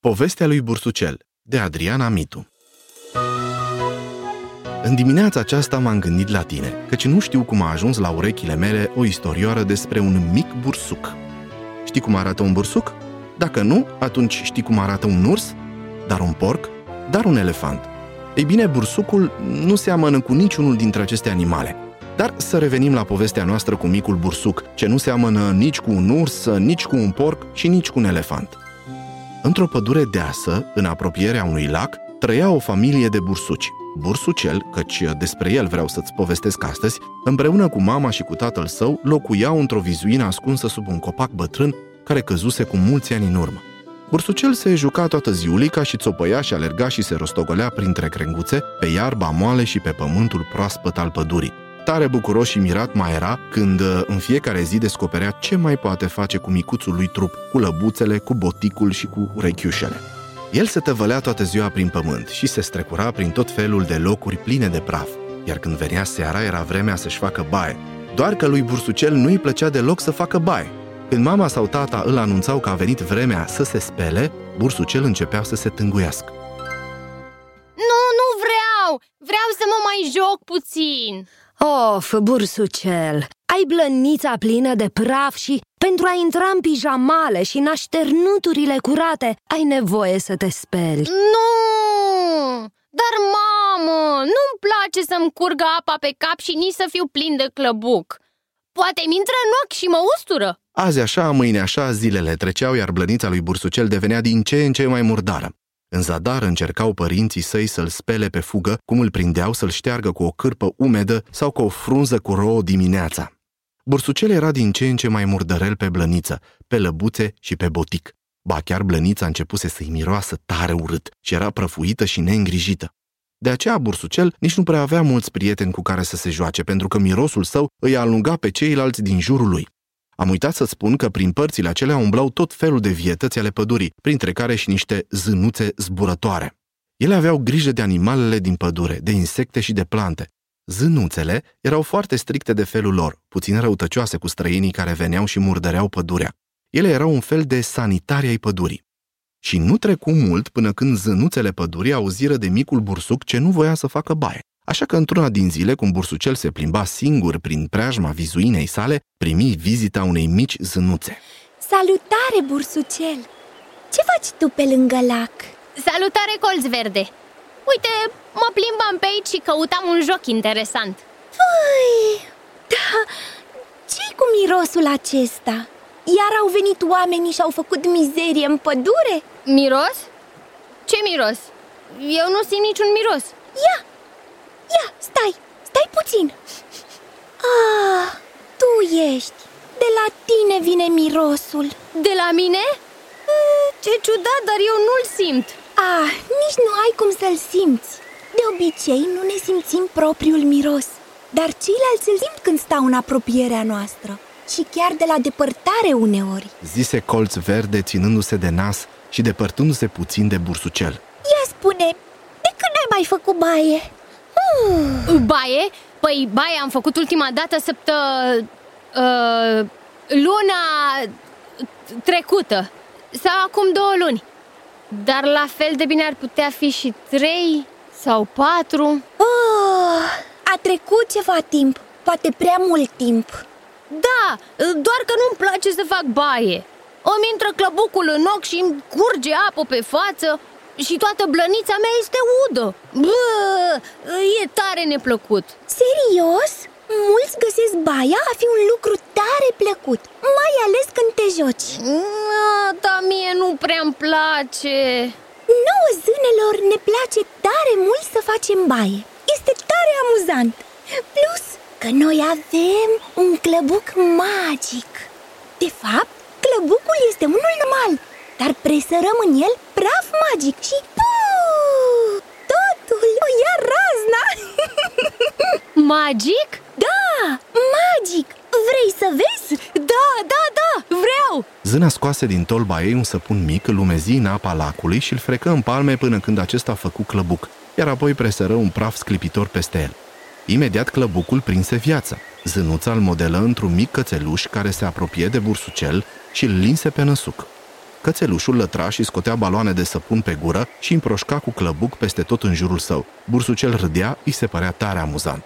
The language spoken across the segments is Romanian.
Povestea lui Bursucel, de Adriana Mitu În dimineața aceasta m-am gândit la tine, căci nu știu cum a ajuns la urechile mele o istorioară despre un mic bursuc. Știi cum arată un bursuc? Dacă nu, atunci știi cum arată un urs? Dar un porc? Dar un elefant? Ei bine, bursucul nu seamănă cu niciunul dintre aceste animale. Dar să revenim la povestea noastră cu micul bursuc, ce nu seamănă nici cu un urs, nici cu un porc și nici cu un elefant. Într-o pădure deasă, în apropierea unui lac, trăia o familie de bursuci. Bursucel, căci despre el vreau să-ți povestesc astăzi, împreună cu mama și cu tatăl său, locuiau într-o vizuină ascunsă sub un copac bătrân care căzuse cu mulți ani în urmă. Bursucel se juca toată ziulica și țopăia și alerga și se rostogolea printre crenguțe, pe iarba moale și pe pământul proaspăt al pădurii. Tare bucuros și mirat mai era când în fiecare zi descoperea ce mai poate face cu micuțul lui trup, cu lăbuțele, cu boticul și cu urechiușele. El se tăvălea toată ziua prin pământ și se strecura prin tot felul de locuri pline de praf, iar când venea seara era vremea să-și facă baie. Doar că lui Bursucel nu-i plăcea deloc să facă baie. Când mama sau tata îl anunțau că a venit vremea să se spele, Bursucel începea să se tânguiască. Nu, nu vreau! Vreau să mă mai joc puțin! Of, bursucel, ai blănița plină de praf și pentru a intra în pijamale și în așternuturile curate ai nevoie să te speli Nu! Dar, mamă, nu-mi place să-mi curgă apa pe cap și nici să fiu plin de clăbuc Poate mi intră în ochi și mă ustură Azi așa, mâine așa, zilele treceau, iar blănița lui Bursucel devenea din ce în ce mai murdară. În zadar încercau părinții săi să-l spele pe fugă, cum îl prindeau să-l șteargă cu o cârpă umedă sau cu o frunză cu rouă dimineața. Bursucel era din ce în ce mai murdărel pe blăniță, pe lăbuțe și pe botic. Ba chiar blănița începuse să-i miroasă tare urât și era prăfuită și neîngrijită. De aceea Bursucel nici nu prea avea mulți prieteni cu care să se joace, pentru că mirosul său îi alunga pe ceilalți din jurul lui. Am uitat să spun că prin părțile acelea umblau tot felul de vietăți ale pădurii, printre care și niște zânuțe zburătoare. Ele aveau grijă de animalele din pădure, de insecte și de plante. Zânuțele erau foarte stricte de felul lor, puțin răutăcioase cu străinii care veneau și murdăreau pădurea. Ele erau un fel de sanitari ai pădurii. Și nu trecu mult până când zânuțele pădurii auziră de micul bursuc ce nu voia să facă baie. Așa că într-una din zile, cum bursucel se plimba singur prin preajma vizuinei sale, primi vizita unei mici zânuțe. Salutare, bursucel! Ce faci tu pe lângă lac? Salutare, colț verde! Uite, mă plimbam pe aici și căutam un joc interesant Ui, da, ce cu mirosul acesta? Iar au venit oamenii și au făcut mizerie în pădure? Miros? Ce miros? Eu nu simt niciun miros Ia, ia, stai, stai puțin. Ah, tu ești. De la tine vine mirosul. De la mine? Ce ciudat, dar eu nu-l simt. Ah, nici nu ai cum să-l simți. De obicei nu ne simțim propriul miros Dar ceilalți îl simt când stau în apropierea noastră Și chiar de la depărtare uneori. Zise colț verde ținându-se de nas și depărtându-se puțin de bursucel. Ia spune, de când ai mai făcut baie? Uh. Baie? Păi baie am făcut ultima dată săptă... Uh, luna trecută. Sau acum două luni. Dar la fel de bine ar putea fi și trei sau patru. Oh, a trecut ceva timp, poate prea mult timp. Da, doar că nu-mi place să fac baie. Îmi intră clăbucul în ochi și îmi curge apă pe față Și toată blănița mea este udă. Bă, e tare neplăcut. Serios? Mulți găsesc baia? A fi un lucru tare plăcut. Mai ales când te joci. Ah, Dar mie nu prea-mi place. Nouă zânelor ne place tare mult să facem baie. Este tare amuzant. Plus că noi avem un clăbuc magic. De fapt, clăbucul este unul normal Dar presărăm în el praf magic și puu, totul o ia razna Magic? Da, magic! Vrei să vezi? Da, da, da, vreau! Zâna scoase din tolba ei un săpun mic, îl umezi în apa lacului și îl frecă în palme până când acesta făcu clăbuc, iar apoi presără un praf sclipitor peste el. Imediat clăbucul prinse viață. Zânuța îl modelă într-un mic cățeluș care se apropie de bursucel și îl linse pe năsuc. Cățelușul lătra și scotea baloane de săpun pe gură și împroșca cu clăbuc peste tot în jurul său. Bursucel râdea, îi se părea tare amuzant.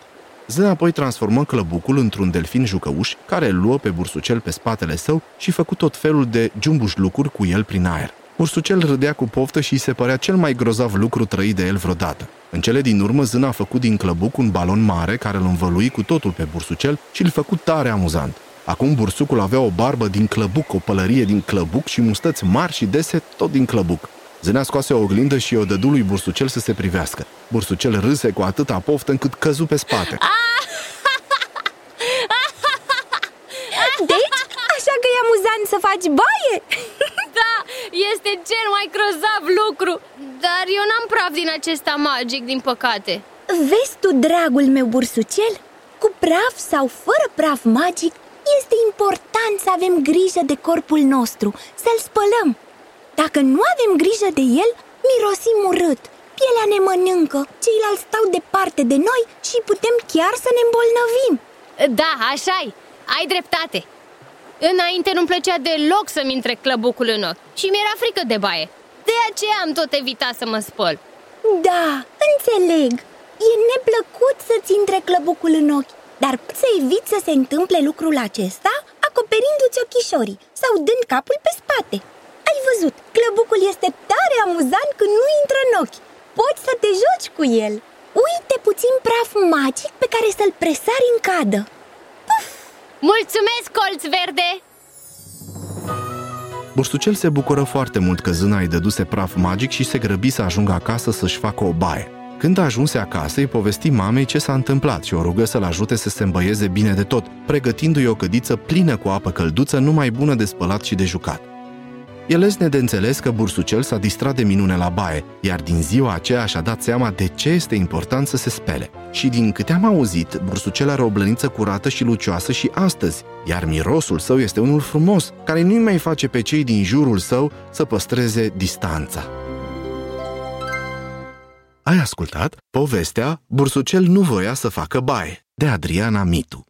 Zân apoi transformă clăbucul într-un delfin jucăuș, care îl luă pe bursucel pe spatele său și făcu tot felul de jumbuș lucruri cu el prin aer. Bursucel râdea cu poftă și îi se părea cel mai grozav lucru trăit de el vreodată. În cele din urmă, Zân a făcut din clăbuc un balon mare care îl învălui cu totul pe bursucel și îl făcut tare amuzant. Acum bursucul avea o barbă din clăbuc, o pălărie din clăbuc și mustăți mari și dese tot din clăbuc. Zânea scoase o oglindă și o dădu lui Bursucel să se privească. Bursucel râse cu atâta poftă încât căzu pe spate. Deci, așa că e amuzant să faci baie? Da, este cel mai grozav lucru Dar eu n-am praf din acesta magic, din păcate Vezi tu, dragul meu bursucel? Cu praf sau fără praf magic, este important să avem grijă de corpul nostru, să-l spălăm. Dacă nu avem grijă de el, mirosim urât. Pielea ne mănâncă, ceilalți stau departe de noi și putem chiar să ne îmbolnăvim. Da, așa-i, ai dreptate. Înainte nu-mi plăcea deloc să-mi intre clăbucul în ochi Și mi-era frică de baie. De aceea am tot evitat să mă spăl. Da, înțeleg. E neplăcut să-ți intre clăbucul în ochi Dar poți să eviți să se întâmple lucrul acesta Acoperindu-ți ochișorii Sau dând capul pe spate Ai văzut, clăbucul este tare amuzant când nu intră în ochi Poți să te joci cu el Uite puțin praf magic pe care să-l presari în cadă Puf! Mulțumesc, colț verde! Bursucel se bucură foarte mult că zâna îi dăduse praf magic și se grăbi să ajungă acasă să-și facă o baie. Când ajunse acasă, îi povesti mamei ce s-a întâmplat și o rugă să-l ajute să se îmbăieze bine de tot, pregătindu-i o cădiță plină cu apă călduță, numai bună de spălat și de jucat. E lesne de înțeles că bursucel s-a distrat de minune la baie, iar din ziua aceea și-a dat seama de ce este important să se spele. Și din câte am auzit, bursucel are o blăniță curată și lucioasă și astăzi, iar mirosul său este unul frumos, care nu-i mai face pe cei din jurul său să păstreze distanța. Ai ascultat povestea Bursucel nu voia să facă baie, de Adriana Mitu.